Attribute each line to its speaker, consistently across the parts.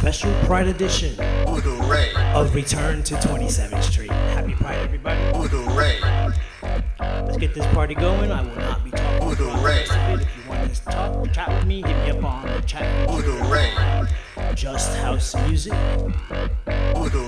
Speaker 1: special Pride edition
Speaker 2: Voodoo Ray,
Speaker 1: of Return to 27th Street. Happy Pride, everybody.
Speaker 2: Voodoo Ray,
Speaker 1: Let's get this party going. I will not be talking
Speaker 2: Voodoo
Speaker 1: throughout
Speaker 2: Ray.
Speaker 1: rest of it. If you want to talk, chat with me, hit me up on the chat.
Speaker 2: Voodoo Ray,
Speaker 1: Just House Music.
Speaker 2: Voodoo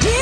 Speaker 3: Yeah.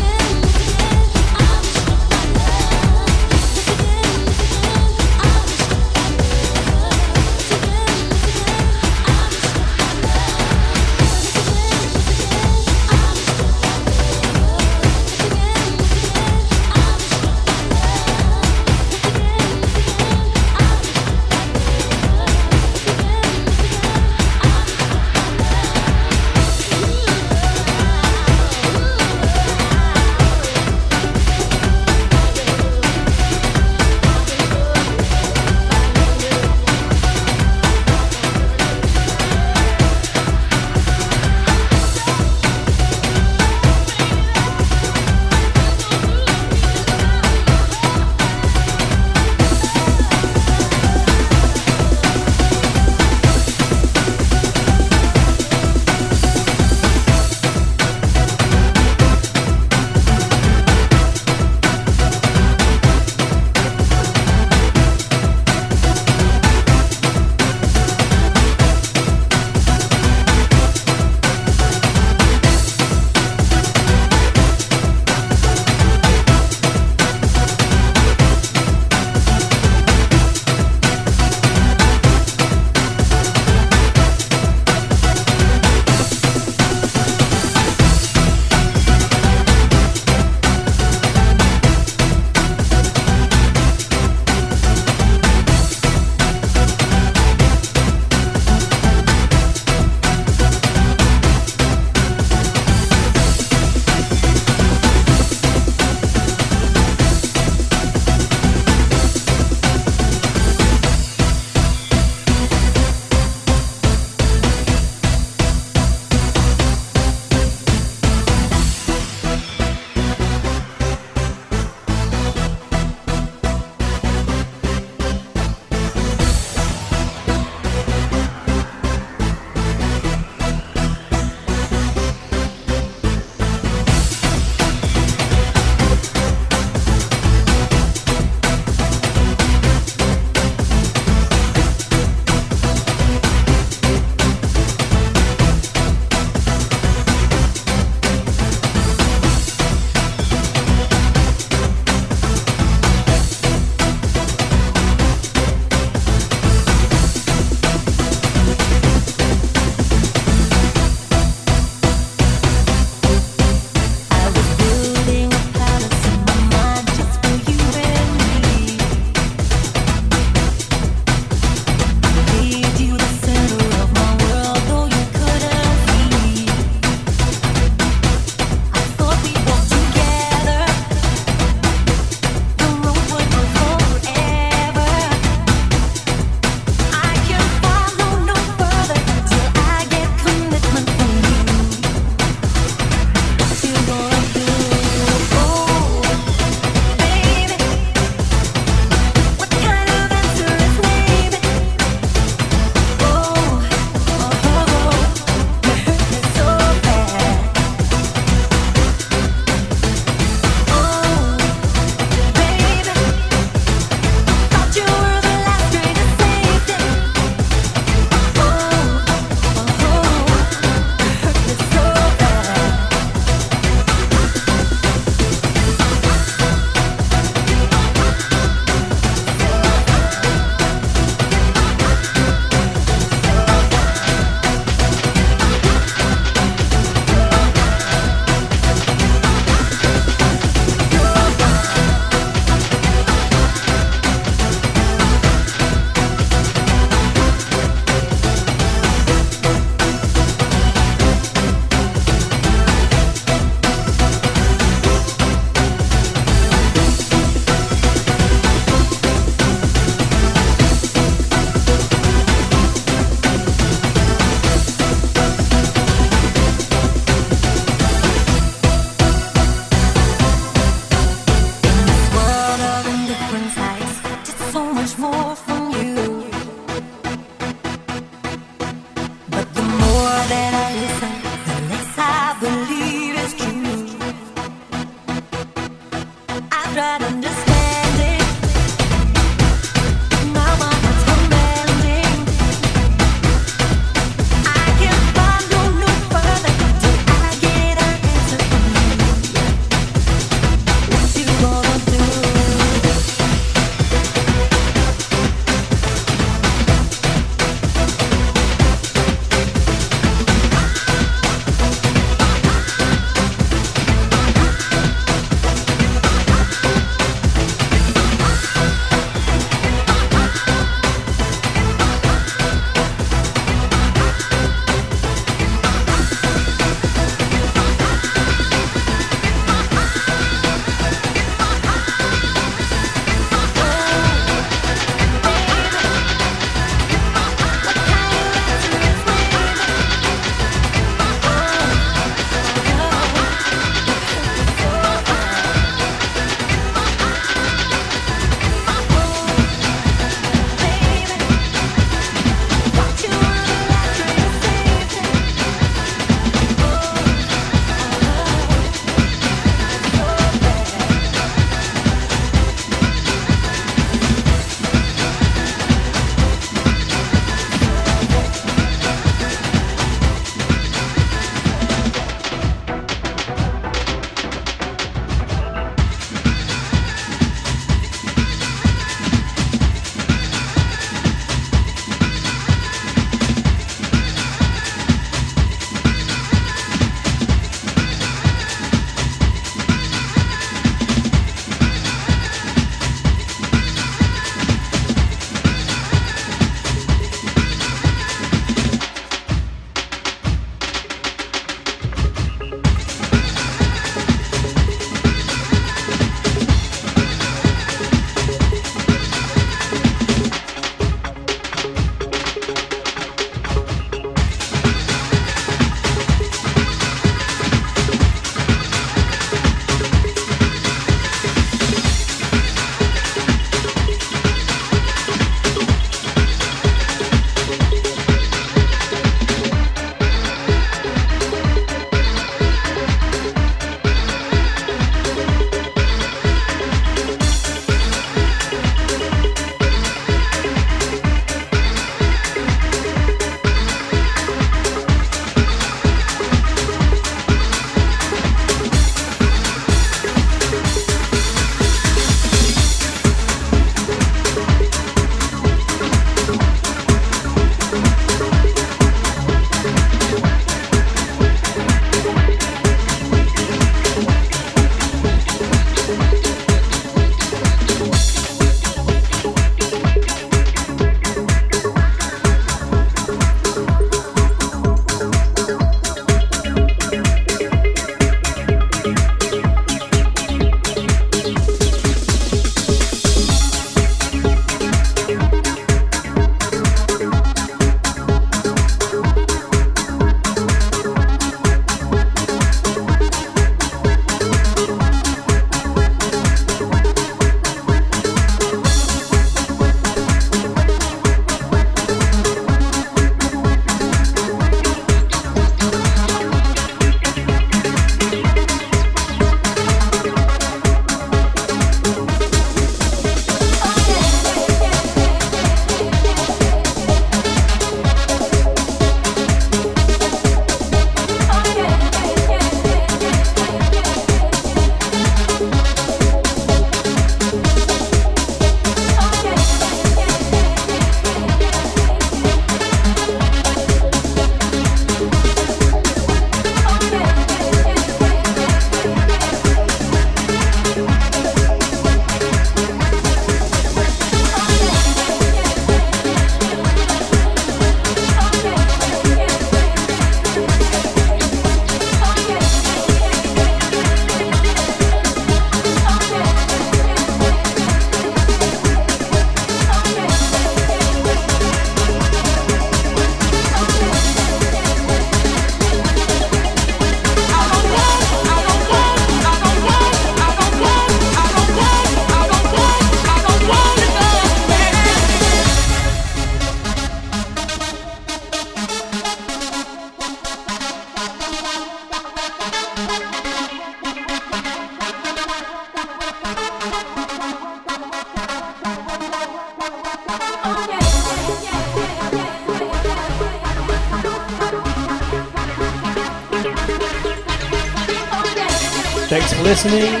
Speaker 1: listening.